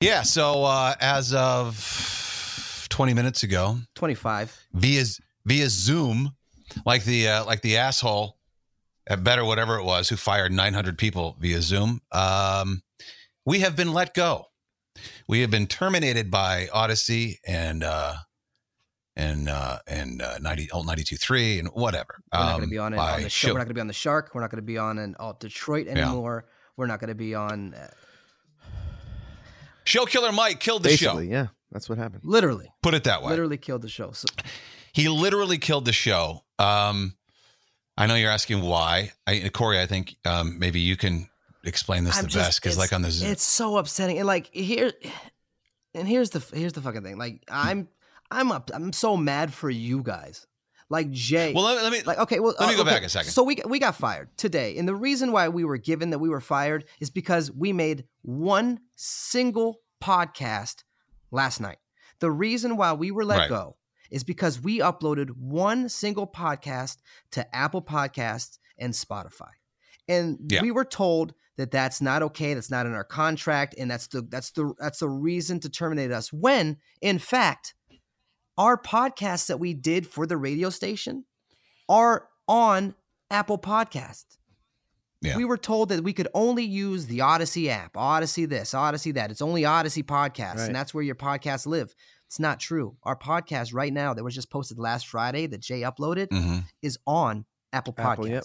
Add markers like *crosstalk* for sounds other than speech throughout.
Yeah. So uh, as of 20 minutes ago, 25. via via Zoom, like the uh, like the asshole at Better whatever it was who fired 900 people via Zoom. Um, we have been let go. We have been terminated by Audacy and uh, and uh, and uh, 90 alt 92.3 and whatever. We're not going Um, to be on, it, on the show. We're not going to be on the Shark. We're not going to be on an Alt Detroit anymore. We're not going to be on uh, Show Killer Mike killed the show. Yeah, that's what happened. literally, Put it that way. literally killed the show. So He literally killed the show. Um, I know you're asking why. I, Corey, I think um, maybe you can explain this I'm the just- best because, it's- like on the Zoom, it's so upsetting. And like here, and here's the here's the fucking thing. Like I'm I'm up. I'm so mad for you guys. Like Jay. well, let, let me like okay, well, let me uh, go okay, back a second. So we we got fired today, and the reason why we were given that we were fired is because we made one single podcast last night. The reason why we were let Right. go is because we uploaded one single podcast to Apple Podcasts and Spotify, and Yeah. we were told that that's not okay. That's not in our contract, and that's the that's the that's the reason to terminate us. When in fact our podcasts that we did for the radio station are on Apple Podcasts. Yeah. We were told that we could only use the Audacy app, Audacy this, Audacy that. It's only Audacy podcasts, Right. and that's where your podcasts live. It's not true. Our podcast right now that was just posted last Friday that Jay uploaded Mhm. is on Apple Podcasts. Apple, yep.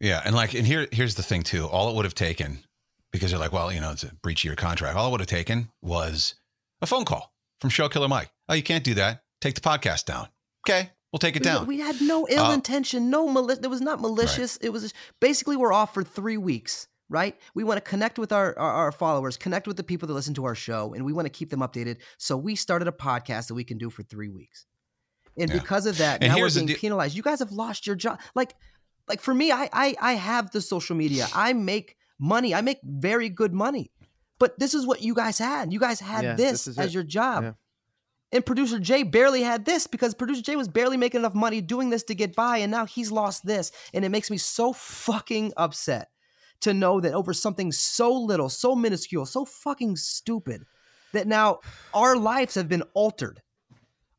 Yeah, and like, and here, here's the thing too. All it would have taken, because you're like, well, you know, it's a breach of your contract. All it would have taken was a phone call from Show Killer Mike. Oh, you can't do that. Take the podcast down. Okay, we'll take it down. We had no ill Uh, intention, no mali- It was not malicious. It was basically we're off for three weeks, right? We want to connect with our, our our followers, connect with the people that listen to our show, and we want to keep them updated. So we started a podcast that we can do for three weeks, and Yeah. because of that, And now we're being penalized. You guys have lost your job. Like, like for me, I I I have the social media. I make money. I make very good money. But this is what you guys had. You guys had Yeah, this, this as it. your job. Yeah. And producer Jay barely had this because producer Jay was barely making enough money doing this to get by, and now he's lost this. And it makes me so fucking upset to know that over something so little, so minuscule, so fucking stupid, that now our lives have been altered.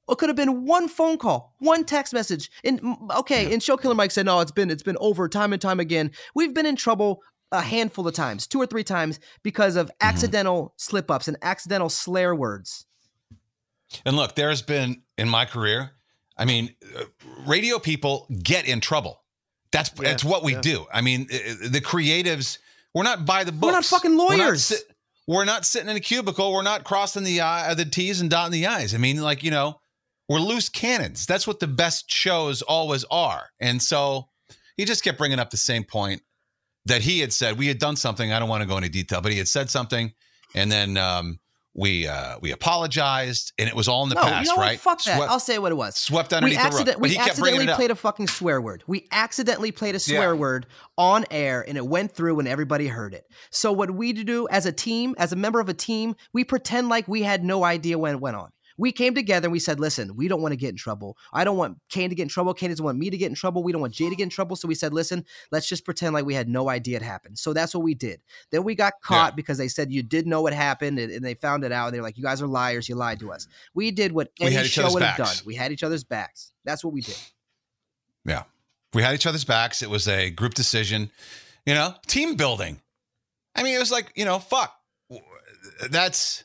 It could have been one phone call, one text message. And mm, okay, and Show Killer Mike said, no, it's been it's been over time and time again. We've been in trouble a handful of times, two or three times, because of accidental slip ups and accidental slur words. And look, there's been in my career, I mean, uh, radio people get in trouble. That's Yeah, that's what we yeah. do. I mean, uh, the creatives, we're not by the books. We're not fucking We're not, lawyers. we're not sitting in a cubicle. We're not crossing the I, the T's and dotting the I's. I mean, like you know, we're loose cannons. That's what the best shows always are. And so he just kept bringing up the same point that he had said. We had done something. I don't want to go into detail, but he had said something, and then um, we uh, we apologized, and it was all in the no, past, you know right? what? Fuck that. Swept- I'll say what it was. swept We, underneath the rug. We accidentally played a fucking swear word. We accidentally played a swear Yeah. word on air and it went through and everybody heard it. So what we do as a team, as a member of a team, we pretend like we had no idea when it went on. We came together and we said, listen, we don't want to get in trouble. I don't want Kane to get in trouble. Kane doesn't want me to get in trouble. We don't want Jay to get in trouble. So we said, listen, let's just pretend like we had no idea it happened. So that's what we did. Then we got caught because they said you did know what happened and, and they found it out. And they're like, you guys are liars. You lied to us. We did what We any had each show would have done. We had each other's backs. That's what we did. Yeah. We had each other's backs. It was a group decision, you know, team building. I mean, it was like, you know, fuck. That's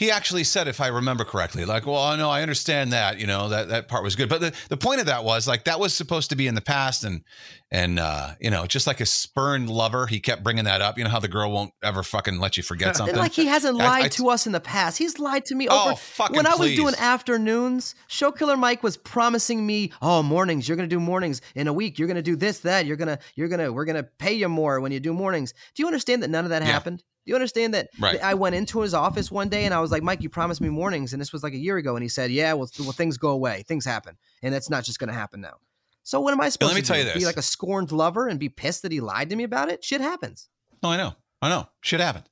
he actually said, if I remember correctly, like, well, no, I understand that, you know, that that part was good. But the, the point of that was like that was supposed to be in the past and and uh, you know, just like a spurned lover, he kept bringing that up. You know how the girl won't ever fucking let you forget *laughs* something. Like he hasn't lied I- to us in the past. He's lied to me Oh, over fucking when I was doing afternoons. Show Killer Mike was promising me, "Oh, mornings, you're going to do mornings in a week. You're going to do this that. You're going to you're going to we're going to pay you more when you do mornings." Do you understand that none of that Yeah. happened? You understand that? Right. I went into his office one day and I was like, Mike, you promised me mornings, and this was like a year ago, and he said, Yeah, well, well things go away, things happen, and that's not just going to happen now. So what am I supposed let me to tell do? Be like a scorned lover and be pissed that he lied to me about it? Shit happens. No, I know. I know. Shit happened.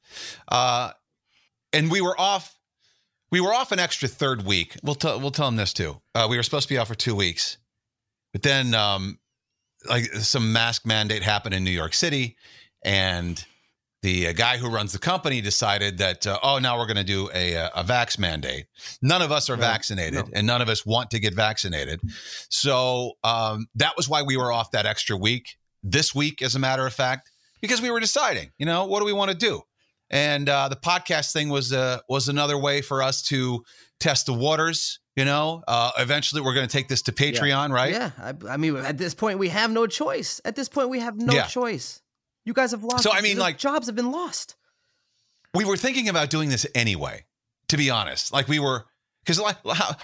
Uh, and we were off. We were off an extra third week. We'll tell. We'll tell them this too. Uh, we were supposed to be off for two weeks, but then um, like some mask mandate happened in New York City, and the uh, guy who runs the company decided that uh, oh now we're going to do a a vax mandate. None of us are No, vaccinated, no. and none of us want to get vaccinated. So um, that was why we were off that extra week. This week, as a matter of fact, because we were deciding, you know, what do we want to do? And uh, the podcast thing was uh, was another way for us to test the waters. You know, uh, eventually we're going to take this to Patreon, right? Yeah. I, I mean, at this point, we have no choice. At this point, we have no Yeah. choice. You guys have lost. So, I mean, the like- jobs have been lost. we were thinking about doing this anyway to be honest. Like we were because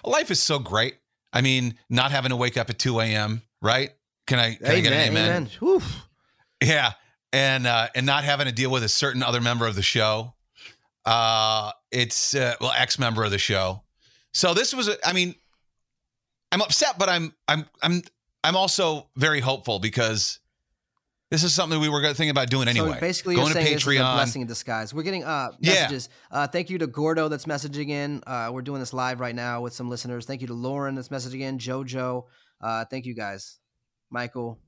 life is so great. I mean not having to wake up at 2 a.m right? Can i can i get an amen, Oof. yeah and uh and not having to deal with a certain other member of the show. Uh it's uh, well ex member of the show. So this was a, i mean i'm upset but i'm i'm i'm i'm also very hopeful because this is something we were going to think about doing anyway So basically, going you're to saying this is a blessing in disguise. We're getting uh, Yeah. messages. Uh, thank you to Gordo that's messaging in. Uh, we're doing this live right now with some listeners. Thank you to Lauren that's messaging in. JoJo. Uh, thank you guys. Michael.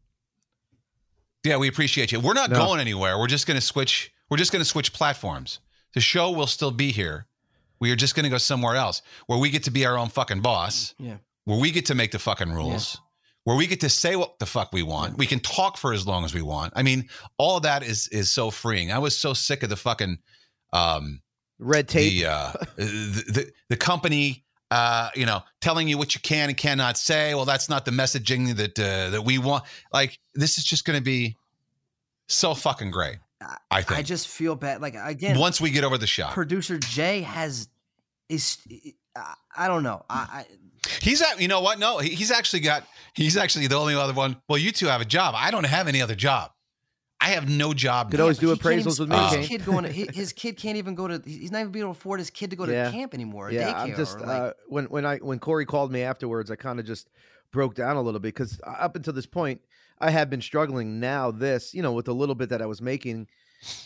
Yeah, we appreciate you. We're not No. going anywhere. We're just going to switch. We're just going to switch platforms. The show will still be here. We are just going to go somewhere else where we get to be our own fucking boss. Yeah. Where we get to make the fucking rules. Where we get to say what the fuck we want. We can talk for as long as we want. I mean, all of that is is so freeing. I was so sick of the fucking um Red tape. the uh *laughs* the, the the company uh you know telling you what you can and cannot say well that's not the messaging that uh, that we want like this is just going to be so fucking great i think I just feel bad. Like again, once we get over the shock producer Jay has is. I, I don't know. I, I he's at you know what no he's actually got he's actually the only other one well you two have a job i don't have any other job i have no job Could now. always do he can't even appraisals with me, His Kane. kid going. To, his, his kid can't even go to. He's not even able to afford his kid to go to Yeah. camp anymore. yeah, daycare, I'm just or like, uh, when when I when Corey called me afterwards, I kind of just broke down a little bit because up until this point, I had been struggling. Now this, you know, with a little bit that I was making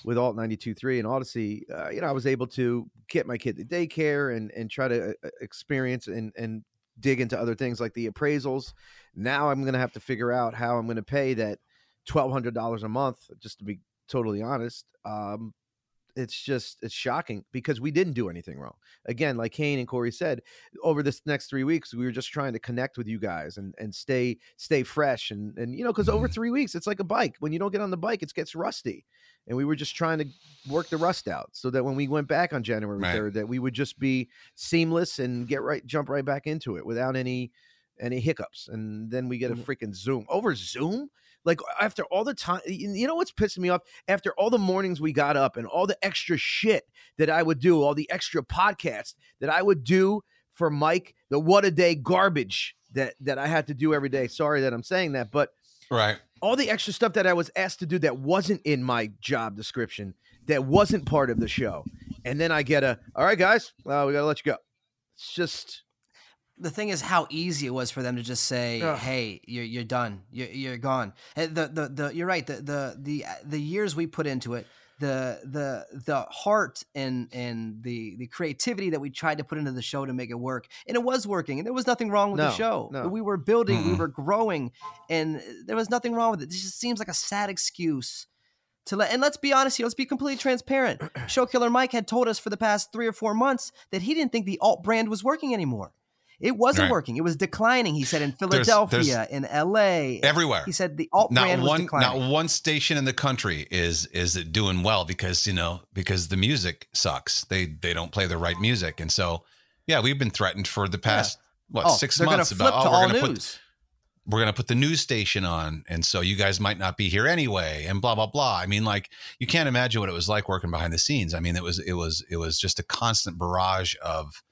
with Alt 92.3 and Audacy, uh, you know, I was able to get my kid to daycare and and try to uh, experience and and dig into other things like the appraisals. Now I'm going to have to figure out how I'm going to pay that twelve hundred dollars a month. Just to be totally honest, um, it's just it's shocking because we didn't do anything wrong. Again, like Kane and Corey said, over this next three weeks, we were just trying to connect with you guys and and stay stay fresh and and you know because over three weeks it's like a bike. When you don't get on the bike, it gets rusty, and we were just trying to work the rust out so that when we went back on January Right. third, that we would just be seamless and get right jump right back into it without any any hiccups. And then we get a Mhm. freaking Zoom over Zoom. Like after all the time, you you know what's pissing me off? After all the mornings we got up and all the extra shit that I would do, all the extra podcasts that I would do for Mike, the what a day garbage that that I had to do every day. Sorry that I'm saying that, but right all the extra stuff that I was asked to do that wasn't in my job description, that wasn't part of the show. And then I get a, all right, guys, uh, we got to let you go. It's just, the thing is how easy it was for them to just say, Ugh. "Hey, you're you're done. You're you're gone." And the the the you're right. The the the the years we put into it, the the the heart and and the the creativity that we tried to put into the show to make it work, and it was working, and there was nothing wrong with the show. no. We were building, we Mm-mm. were growing, and uh, there was nothing wrong with it. This just seems like a sad excuse. To let, and let's be honest here, let's be completely transparent. *clears throat* Show Killer Mike had told us for the past three or four months that he didn't think the alt brand was working anymore. It wasn't Right. working. It was declining. He said in There's- Philadelphia, in LA, everywhere he said the alt not brand was one declining. not one station in the country is is doing well because you know because the music sucks they they don't play the right music and so yeah we've been threatened for the past what oh, 6 months about oh, to oh we're all going to put we're going to put the news station on and so you guys might not be here anyway and blah blah blah i mean like you can't imagine what it was like working behind the scenes i mean it was it was it was just a constant barrage of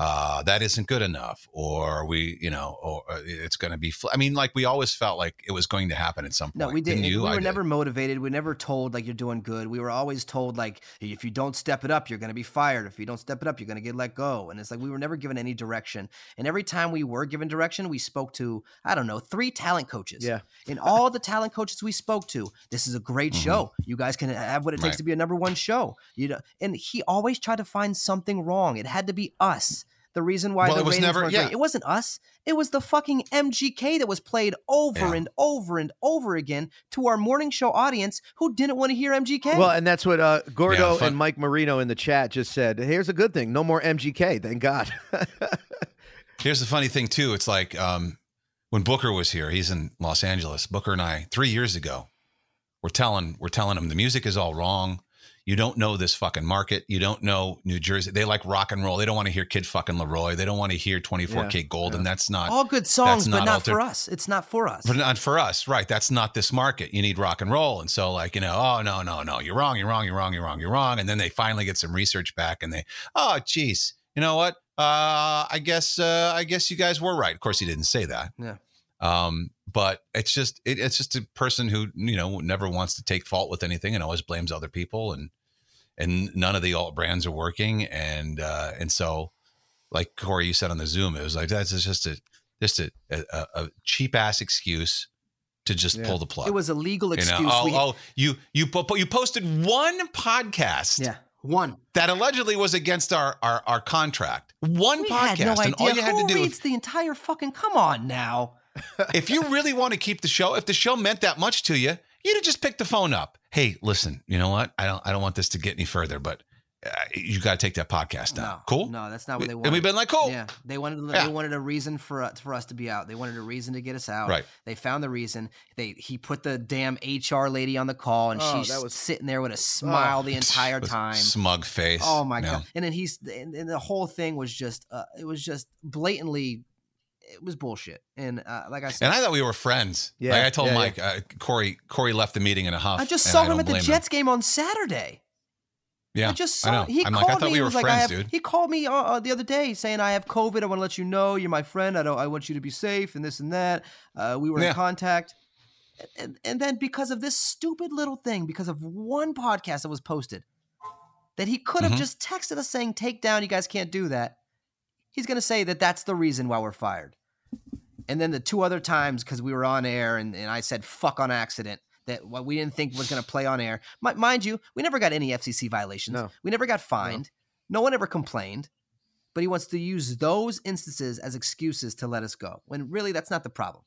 uh, that isn't good enough, or we, you know, or uh, it's going to be. Fl- I mean, like we always felt like it was going to happen at some point. No, we didn't. You? We I were did. never motivated. We were never told like you're doing good. We were always told like if you don't step it up, you're going to be fired. If you don't step it up, you're going to get let go. And it's like we were never given any direction. And every time we were given direction, we spoke to I don't know three talent coaches. Yeah. And all the talent coaches we spoke to, this is a great Mhm. show. You guys can have what it takes Right. to be a number one show. You know, and he always tried to find something wrong. It had to be us. The reason why Well, the it was ratings never- weren't yeah. great. It wasn't us. It was the fucking MGK that was played over Yeah. and over and over again to our morning show audience who didn't want to hear MGK. Well, and that's what uh, Gordo fun- and Mike Marino in the chat just said. Here's a good thing: no more MGK. Thank God. *laughs* Here's the funny thing too. It's like um, when Booker was here. He's in Los Angeles. Booker and I three years ago, we're telling we're telling him the music is all wrong. You don't know this fucking market. You don't know New Jersey. They like rock and roll. They don't want to hear Kid fucking LAROI. They don't want to hear 24kGoldn, and that's not all good songs, but not not altered- for us. It's not for us. but not for us, right? That's not this market. You need rock and roll, and so like you know, oh no, no, no, you're wrong, you're wrong, you're wrong, you're wrong, you're wrong, and then they finally get some research back, and they, oh, geez, you know what? Uh, I guess, uh, I guess you guys were right. Of course, he didn't say that. Yeah. Um, but it's just, it, it's just a person who you know never wants to take fault with anything and always blames other people, and and none of the alt brands are working, and uh, and so, like Corey, you said on the Zoom, it was like that's just a just a, a, a cheap ass excuse to just Yeah. pull the plug. it was a legal you excuse. know, oh, we, oh, you you po- you posted one podcast yeah, one. that allegedly was against our our, our contract. One We podcast, had no and all you had Who to do, reads the entire fucking? Come on now. If you really want to keep the show, if the show meant that much to you, you'd have just picked the phone up. Hey, listen, you know what? I don't I don't want this to get any further, but uh, you got to take that podcast down. No, cool. No, that's not what they wanted. and we've been like, cool. Yeah, they wanted Yeah. they wanted a reason for us, for us to be out. They wanted a reason to get us out. Right. They found the reason. They he put the damn HR lady on the call, and Oh, she's that was- sitting there with a smile the *laughs* entire time. Smug face. Oh my No. god! And then he's and, and the whole thing was just uh, it was just blatantly it was bullshit. And uh, like I said, And I thought we were friends. Yeah, like I told yeah, yeah. Mike, Uh, Corey Corey left the meeting in a huff. I just saw him at the blame Jets game on Saturday. Yeah, I just I saw. know. He I'm called like, I thought me. we he were was like, I friends, have, dude. He called me uh, uh, the other day saying, "I have COVID. I want to let you know you're my friend. I don't. I want you to be safe and this and that." Uh, we were Yeah. in contact, and, and then because of this stupid little thing, because of one podcast that was posted, that he could have Mhm. just texted us saying, "Take down. You guys can't do that." He's gonna say that that's the reason why we're fired. And then the two other times because we were on air and, and I said "fuck" on accident that what we didn't think was going to play on air. Mi- mind you, we never got any FCC violations. No. We never got fined. No. one ever complained. But he wants to use those instances as excuses to let us go. When really that's not the problem.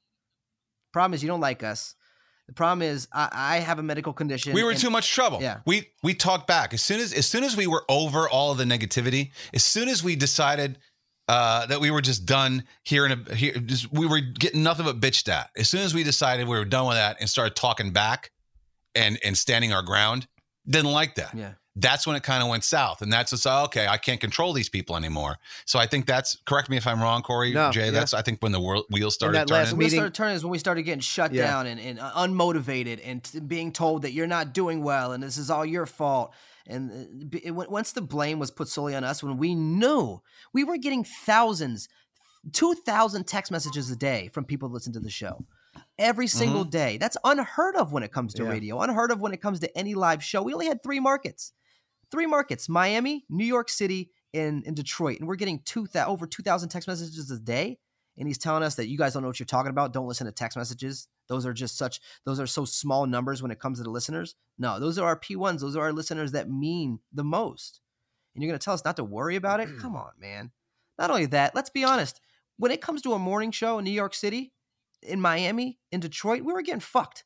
Problem is you don't like us. The problem is I, I have a medical condition. We were in too much trouble. Yeah. We we talked back as soon as as soon as we were over all of the negativity. As soon as we decided uh, that we were just done here in a here, just, we were getting nothing but bitched at. As soon as we decided we were done with that and started talking back and and standing our ground, didn't like that. Yeah. That's when it kind of went south, and that's just okay. I can't control these people anymore. So I think that's correct me if I'm wrong, Corey, No, Jay. yeah. That's I think when the world, wheels started that last turning. When we meeting- started turning is when we started getting shut Yeah. down and, and uh, unmotivated and t- being told that you're not doing well and this is all your fault. And uh, it, once the blame was put solely on us, when we knew we were getting thousands, 2,000 text messages a day from people who listen to the show every single day. That's unheard of when it comes to Yeah. radio, unheard of when it comes to any live show. We only had three markets, three markets Miami, New York City, and, and Detroit. And we're getting two, over 2,000 text messages a day and he's telling us that you guys don't know what you're talking about. Don't listen to text messages. Those are just such those are so small numbers when it comes to the listeners. No, those are our P1s. Those are our listeners that mean the most. And you're going to tell us not to worry about it? Mm-hmm. Come on, man. Not only that, let's be honest. When it comes to a morning show in New York City, in Miami, in Detroit, we were getting fucked.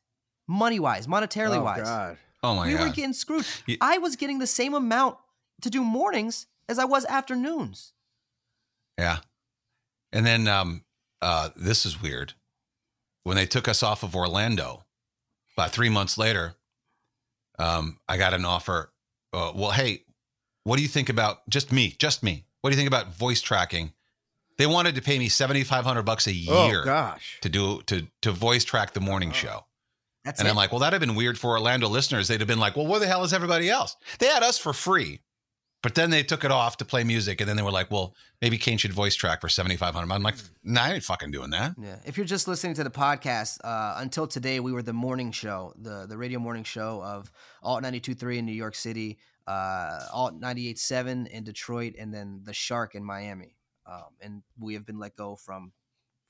Money wise, monetarily wise. oh, wise. God. oh my God. we god! were getting screwed. You- I was getting the same amount to do mornings as I was afternoons. Yeah. And then um uh this is weird. When they took us off of Orlando, about three months later, um, I got an offer. Uh, well, hey, what do you think about just me? Just me. What do you think about voice tracking? They wanted to pay me seventy five hundred bucks a year Oh gosh. to do to to voice track the morning show. That's And it. I'm like, well, that'd have been weird for Orlando listeners. They'd have been like, well, where the hell is everybody else? They had us for free, But then they took it off to play music, and then they were like, "Well, maybe Kane should voice track for seventy five hundred. I'm like, "Nah, I ain't fucking doing that." Yeah. If you're just listening to the podcast, uh, until today, we were the morning show, the the radio morning show of Alt 92.3 in New York City, uh, Alt 98.7 in Detroit, and then the Shark in Miami. Um, and we have been let go from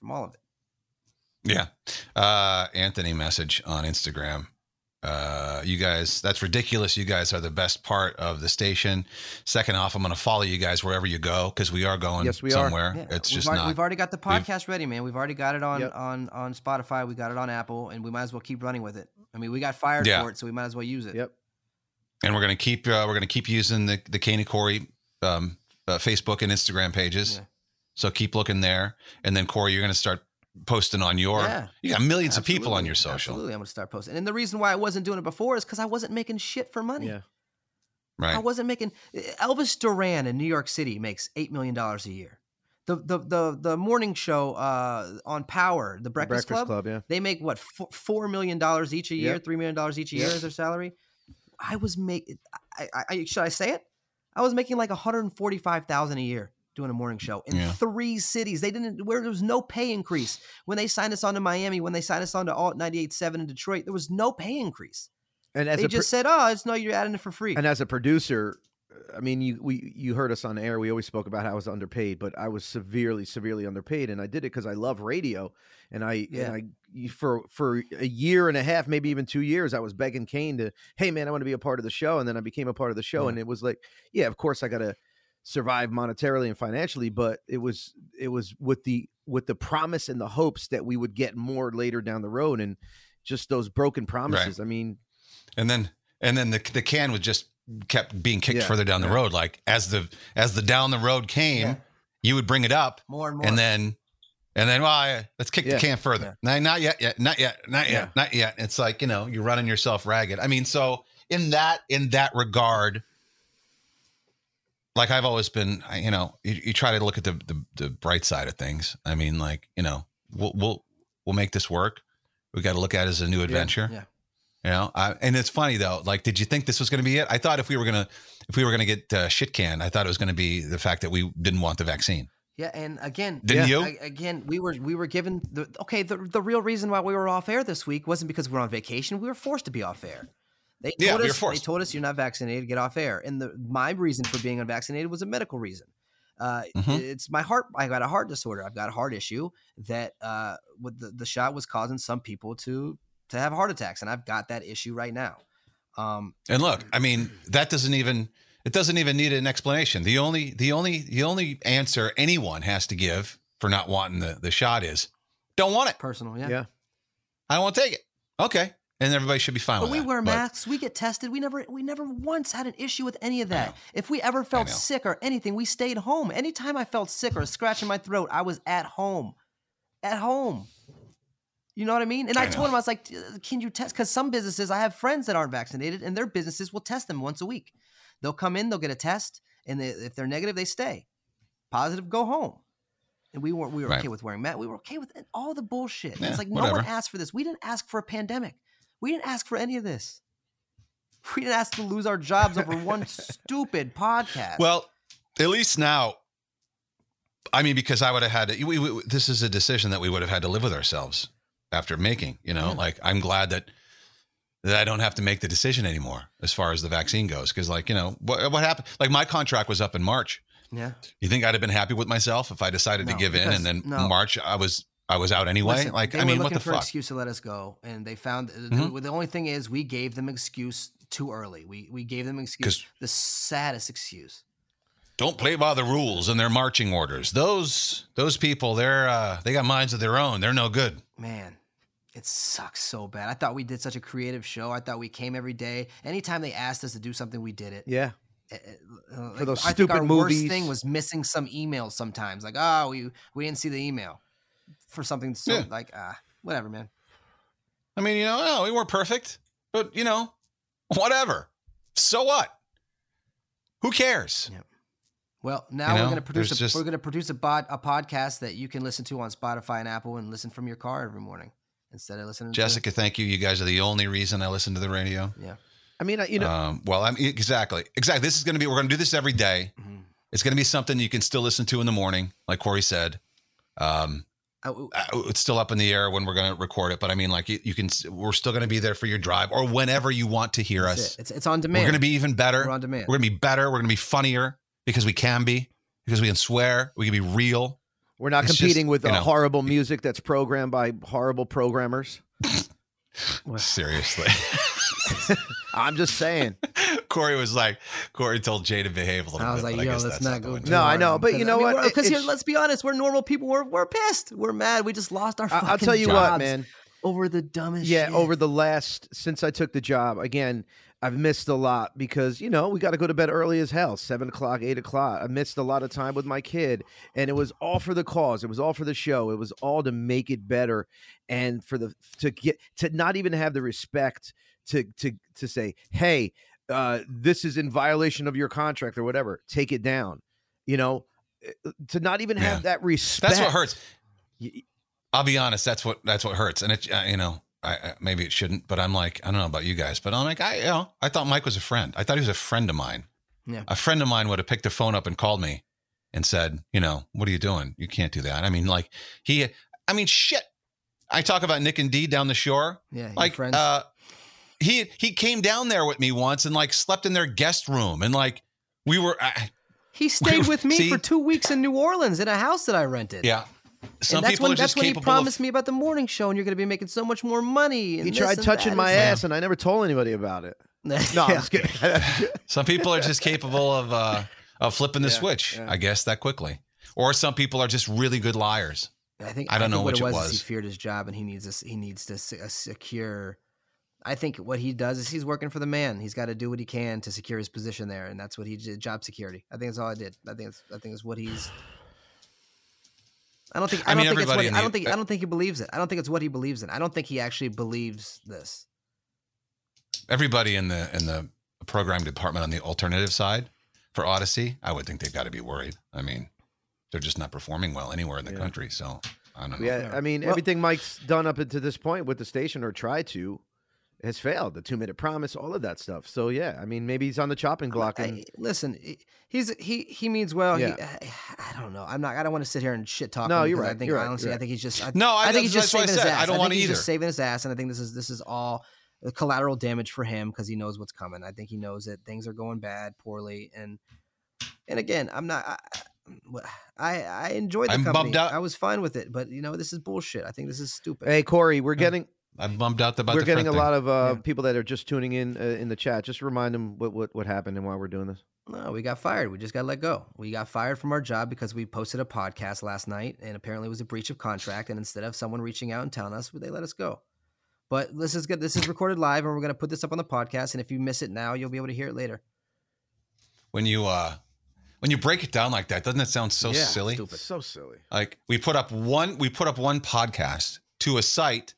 from all of it. Yeah. Uh, Anthony message on Instagram. Uh, you guys, that's ridiculous. You guys are the best part of the station. Second off, I'm going to follow you guys wherever you go because we are going Yes, we are. somewhere. Yeah, It's we've just already, not. We've already got the we've- podcast ready, man. We've already got it on Yep. on on Spotify. We got it on Apple, and we might as well keep running with it. I mean, we got fired Yeah. for it, so we might as well use it. Yep. and we're going to keep uh, we're going to keep using the the Kane and Corey um, uh, Facebook and Instagram pages. Yeah. So keep looking there, and then Corey, you're going to start posting on your. Yeah. You got millions of people on your social, Absolutely, I'm gonna start posting. And the reason why I wasn't doing it before is because I wasn't making shit for money. Yeah. Right. I wasn't making Elvis Duran in New York City makes eight million dollars a year. The the the the morning show uh, on Power, the Breakfast, Breakfast Club, Club. Yeah. they make what four, four million dollars each a year, Yep. three million dollars each a year Yep. as their salary. I was making. I, I, I should I say it? I was making like one hundred and forty five thousand a year doing a morning show in Yeah. three cities. They didn't where there was no pay increase when they signed us on to Miami. When they signed us on to Alt 98.7 in Detroit, there was no pay increase. And as they a just pro- said, "Oh, it's no, you're adding it for free." and as a producer, I mean, you we you heard us on air. We always spoke about how I was underpaid, but I was severely, severely underpaid, and I did it because I love radio. And I Yeah. and I y- for for a year and a half, maybe even two years, I was begging Kane to, hey man, I want to be a part of the show, and then I became a part of the show, Yeah. and it was like, yeah, of course I got to survive monetarily and financially, but it was it was with the with the promise and the hopes that we would get more later down the road, and just those broken promises. I mean, and then and then the the can was just kept being kicked Yeah. further down the road. Like as the as the down the road came, Yeah. you would bring it up, more and more. and then and then well, I- let's kick Yeah. the can further. No, not yet, yet, not yet, not yet, Yeah. not yet. It's like you know you're running yourself ragged. I mean, so in that in that regard. Like I've always been, you know, you, you try to look at the, the the bright side of things. I mean, like you know, we'll we'll we'll make this work. We got to look at it as a new adventure. yeah. You know, I, and it's funny though. Like, did you think this was going to be it? I thought if we were gonna, if we were gonna get uh, shit canned, I thought it was going to be the fact that we didn't want the vaccine. Yeah, and again, Didn't yeah, you? a- again, we were we were given the okay. The the real reason why we were off air this week wasn't because we were on vacation. We were forced to be off air. They Yeah, told we were us, forced. They told us you're not vaccinated, get off air. And the my reason for being unvaccinated was a medical reason. Uh, Mhm. It's my heart. I got a heart disorder. I've got a heart issue that uh, with the, the shot was causing some people to to have heart attacks, and I've got that issue right now. Um, And look, I mean, that doesn't even it doesn't even need an explanation. The only the only the only answer anyone has to give for not wanting the the shot is don't want it. personal, yeah. yeah. I don't want to take it. Okay, and everybody should be fine But with we that. wear But- masks. We get tested. We never, we never once had an issue with any of that. If we ever felt sick or anything, we stayed home. Anytime I felt sick or a scratch in my throat, I was at home, at home. You know what I mean? And I, I told him, I was like, "Can you test?" Because some businesses, I have friends that aren't vaccinated, and their businesses will test them once a week. They'll come in, they'll get a test, and they, if they're negative, they stay. Positive, go home. And we weren't. We were Right. okay with wearing masks. We were okay with all the bullshit. Yeah, it's like no one asked for this. We didn't ask for a pandemic. We didn't ask for any of this. We didn't ask to lose our jobs over one *laughs* stupid podcast. Well, at least now. I mean, because I would have had to. We, we, this is a decision that we would have had to live with ourselves after making. You know, Yeah. like I'm glad that that I don't have to make the decision anymore as far as the vaccine goes. Because, like, you know, what what happened? Like, my contract was up in March. yeah. You think I'd have been happy with myself if I decided No, to give in, and then no. March I was I was out anyway? Listen, like, I mean, what looking the for an fuck? excuse to let us go, and they found the- Mhm. the, only thing is we gave them excuse too early. We we gave them excuse the saddest excuse. Don't play by the rules and their marching orders. Those those people, they're uh, they got minds of their own. They're no good. Man, it sucks so bad. I thought we did such a creative show. I thought we came every day. Anytime they asked us to do something, we did it. Yeah. Uh, uh, For those I think our stupid worst thing was missing some emails sometimes. Like, oh, we we didn't see the email for something so Yeah. like ah, whatever, man. I mean, you know, no, we weren't perfect, but you know, whatever. So what? Who cares? Yeah. Well, now You we're going to produce a, just- we're going to produce a bod, a podcast that you can listen to on Spotify and Apple and listen from your car every morning instead of listening. Jessica, thank you. You guys are the only reason I listen to the radio. Yeah. I mean, I- you know, Um, well, I'm exactly, exactly. This is going to be. We're going to do this every day. Mhm. It's going to be something you can still listen to in the morning, like Corey said. Um, uh, it's still up in the air when we're going to record it, but I mean, like you, you can. We're still going to be there for your drive or whenever you want to hear that's us. it. It's it's on demand. We're going to be even better. We're on demand. We're going to be better. We're going to be funnier because we can be because we can swear. We can be real. we're not it's just, competing with you uh, know- horrible music that's programmed by horrible programmers. *laughs* Seriously. *laughs* I'm just saying. *laughs* Corey was like, Corey told Jay to behave a little bit. I was bit. like, but I yo, guess let's that's not the go. way to No, I know, but you know what? Because here, let's be honest, we're normal people. We're we're pissed. We're mad. We just lost our. I- Fucking I'll tell you what, man. Over the dumbest. Yeah, shit. over the last since I took the job, again, I've missed a lot because you know we got to go to bed early as hell, seven o'clock, eight o'clock. I missed a lot of time with my kid, and it was all for the cause. It was all for the show. It was all to make it better, and for the to get to not even have the respect to to to say, hey, uh, this is in violation of your contract or whatever. Take it down. You know, uh, to not even have Yeah. that respect. That's what hurts. I'll be honest. That's what that's what hurts. And it, uh, you know, I, I maybe it shouldn't, but I'm like, I don't know about you guys, but I'm like, I, you know, I thought Mike was a friend. I thought he was a friend of mine. Yeah. A friend of mine would have picked the phone up and called me and said, you know, what are you doing? You can't do that. I mean, like he, I mean, shit. I talk about Nick and D down the shore. Yeah, Like, friends. uh, he he came down there with me once and like slept in their guest room and like we were, I, he stayed with me See? for two weeks in New Orleans in a house that I rented. yeah. Some and that's people when are that's just when he capable promised of. me about the morning show, and you're going to be making so much more money. And He tried and touching that my and- ass, and I never told anybody about it. *laughs* No, *laughs* I'm just kidding. Some people are just capable of uh, of flipping the Yeah, switch, yeah. I guess, that quickly. Or some people are just really good liars. I think I don't think know what which it it was. is he feared his job, and he needs a, He needs to se- uh, secure. I think what he does is he's working for the man. He's got to do what he can to secure his position there, and that's what he did. Job security. I think that's all I did. I think it's, I think it's what he's. I don't think. I, I don't think it's what. He, in I don't think. I don't think he believes it. I don't think it's what he believes in. I don't think he actually believes this. Everybody in the in the program department on the alternative side for Audacy, I would think they've got to be worried. I mean, they're just not performing well anywhere in the Yeah. country. So I don't know. Yeah, I mean, Well- everything Mike's done up until this point with the station or tried to has failed. The two minute promise, all of that stuff. So yeah, I mean, maybe he's on the chopping block. I- And, listen, he- he's he he means well. Yeah. He, I don't know. I'm not. I don't want to sit here and shit talk. No, him you're right, I think you're right, honestly, you're I think he's just. I, No, I- I think he's just saving his ass. I don't think want he's either. just saving his ass, and I think this is this is all collateral damage for him because he knows what's coming. I think he knows that things are going bad, poorly, and and again, I'm not. I, I, I enjoyed the I'm company. bummed out. I was fine with it, but you know, this is bullshit. I think this is stupid. hey, Corey, we're getting I'm bummed out about we're the getting friend a thing. lot of uh, Yeah. people that are just tuning in uh, in the chat. Just remind them what, what what happened and why we're doing this. No, we got fired. We just got let go. We got fired from our job because we posted a podcast last night, and apparently it was a breach of contract. And instead of someone reaching out and telling us, they let us go. But this is good. This is recorded live, and we're going to put this up on the podcast. And if you miss it now, you'll be able to hear it later. when you uh when you break it down like that, doesn't it sound so Yeah, silly? stupid. So silly. Like we put up one we put up one podcast to a site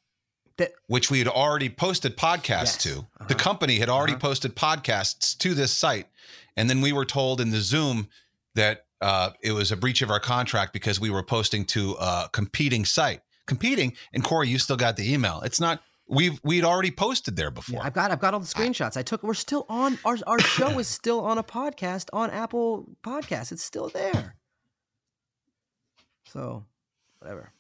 That- which we had already posted podcasts Yes. to. Uh-huh. The company had already Uh-huh. posted podcasts to this site. And then we were told in the Zoom that uh, it was a breach of our contract because we were posting to a competing site. Competing, and Corey, you still got the email. It's not we've we'd already posted there before. Yeah, I've got I've got all the screenshots. I took. We're still on. Our our *coughs* show is still on a podcast on Apple Podcasts. It's still there. So, whatever.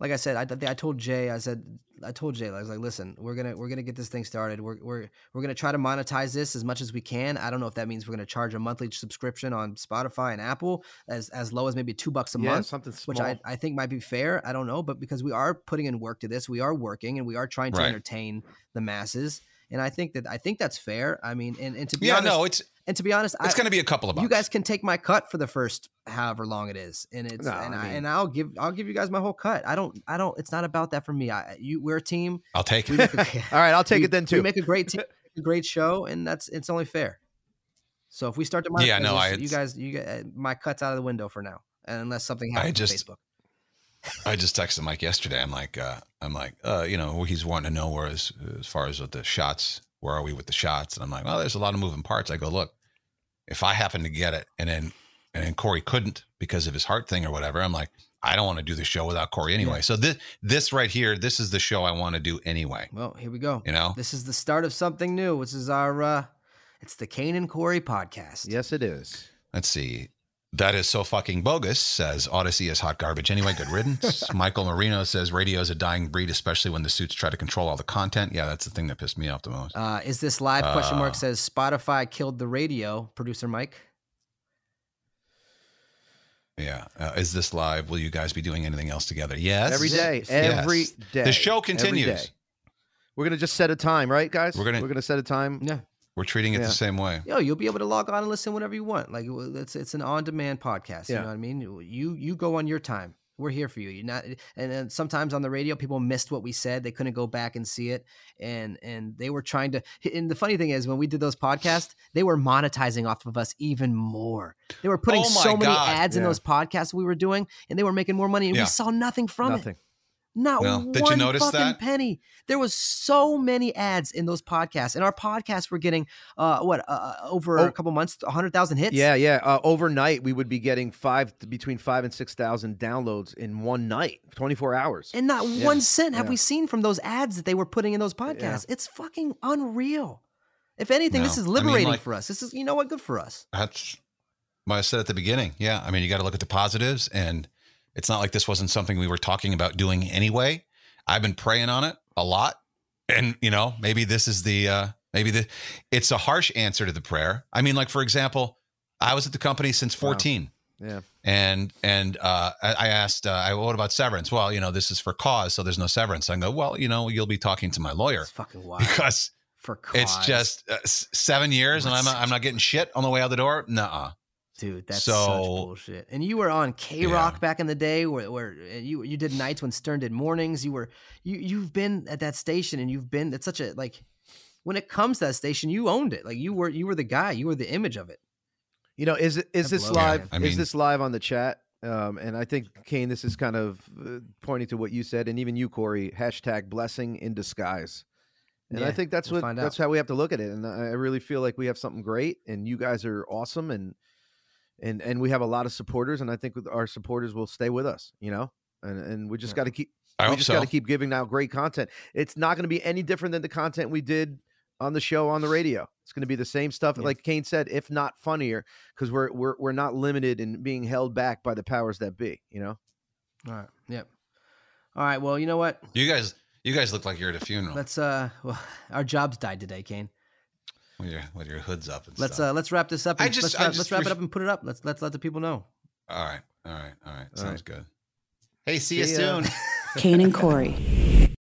Like I said, I, I told Jay. I said I told Jay. I was like, listen, we're gonna we're gonna get this thing started. We're we're we're gonna try to monetize this as much as we can. I don't know if that means we're gonna charge a monthly subscription on Spotify and Apple as as low as maybe two bucks a yeah, month something small. which I, I think might be fair. I don't know, but because we are putting in work to this, we are working and we are trying to Right. entertain the masses. And I think that I think that's fair. I mean, and, and to be yeah, honest, no, it's and to be honest, it's going to be a couple of bucks. you guys can take my cut for the first however long it is, and it's No, and, I I mean- and I'll give I'll give you guys my whole cut. I don't I don't. It's not about that for me. I you we're a team. I'll take it. a, *laughs* *laughs* All right, I'll take we- it then too. We too. make a great team, *laughs* a great show, and that's it's only fair. So if we start to monetize Yeah, no, I- you guys you get uh, my cuts out of the window for now, unless something happens I on just- Facebook. I just texted Mike yesterday. I'm like, uh, I'm like, uh, you know, he's wanting to know where as as far as with the shots, where are we with the shots? And I'm like, well, there's a lot of moving parts. I go, look, if I happen to get it, and then and then Corey couldn't because of his heart thing or whatever, I'm like, I don't want to do the show without Corey anyway. So this this right here, this is the show I want to do anyway. Well, here we go. You know, This is the start of something new. This is our uh it's the Kane and Corey podcast. Yes, it is. let's see. That is so fucking bogus, says Audacy is hot garbage. Anyway, good riddance. *laughs* Michael Marino says radio is a dying breed, especially when the suits try to control all the content. Yeah, that's the thing that pissed me off the most. Uh is this live question mark Uh. says Spotify killed the radio, producer Mike? Yeah. Uh, is this live? Will you guys be doing anything else together? Yes. Every day. Yes. Every day. The show continues. We're gonna just set a time, right, guys? We're gonna- we're gonna set a time. Yeah. We're treating it Yeah. the same way. Yo, you'll be able to log on and listen whenever you want. Like it's it's an on-demand podcast. Yeah. You know what I mean? You you go on your time. We're here for you. You're not, and then sometimes on the radio, people missed what we said. They couldn't go back and see it, and and they were trying to. And the funny thing is, when we did those podcasts, they were monetizing off of us even more. They were putting Oh my so many God. ads in those podcasts we were doing, and they were making more money, and Yeah. we saw nothing from it. Not No. one Did you notice fucking that? penny. There was so many ads in those podcasts, and our podcasts were getting uh what uh, over Oh. a couple months, hundred thousand hits. Yeah, yeah. Uh, overnight, we would be getting five between five and six thousand downloads in one night, twenty four hours. and not Yeah, one cent have yeah. we seen from those ads that they were putting in those podcasts. It's fucking unreal. If anything, this No. is I mean, liberating like- for us. This is you know what, good for us. That's what I said at the beginning. Yeah. I mean, you got to look at the positives, and it's not like this wasn't something we were talking about doing anyway. I've been praying on it a lot. And, you know, maybe this is the, uh, maybe the, it's a harsh answer to the prayer. I mean, like, for example, I was at the company since Wow. 14. Yeah, And and uh, I asked, uh, I, what about severance? Well, you know, this is for cause, so there's no severance. I go, well, you know, you'll be talking to my lawyer It's fucking wild. because for it's just uh, seven years, and I'm not, I'm not getting shit on the way out the door. Nuh-uh. Dude, that's So- such bullshit. And you were on K Rock Yeah. back in the day, where where uh, you you did nights when Stern did mornings. You were you you've been at that station, and you've been. It's such a like when it comes to that station, you owned it. Like you were you were the guy. You were the image of it. you know, is it is That this live? man. I is this live on the chat? Um, and I think Kane, this is kind of uh, pointing to what you said, and even you, Corey. Hashtag blessing in disguise. And I think that's we'll what that's out. how we have to look at it. And I I really feel like we have something great, and you guys are awesome, and and and we have a lot of supporters, and I think our supporters will stay with us. You know, and and we just Yeah. got to keep I we just so. got to keep giving out great content. It's not going to be any different than the content we did on the show on the radio. It's going to be the same stuff, Yeah. like Kane said, if not funnier, because we're we're we're not limited in being held back by the powers that be. You know, All right. Yep. All right. Well, you know what? You guys, you guys look like you're at a funeral Let's uh. Well, *laughs* our jobs died today, Kane. With your with your hoods up and Let's stuff. uh. Let's wrap this up. I just- let's, I wrap, just let's wrap it up and put it up. Let's let's let the people know. all right, all right, all right. All Sounds good. Hey, see, See you ya. soon. Kane and Corey. *laughs*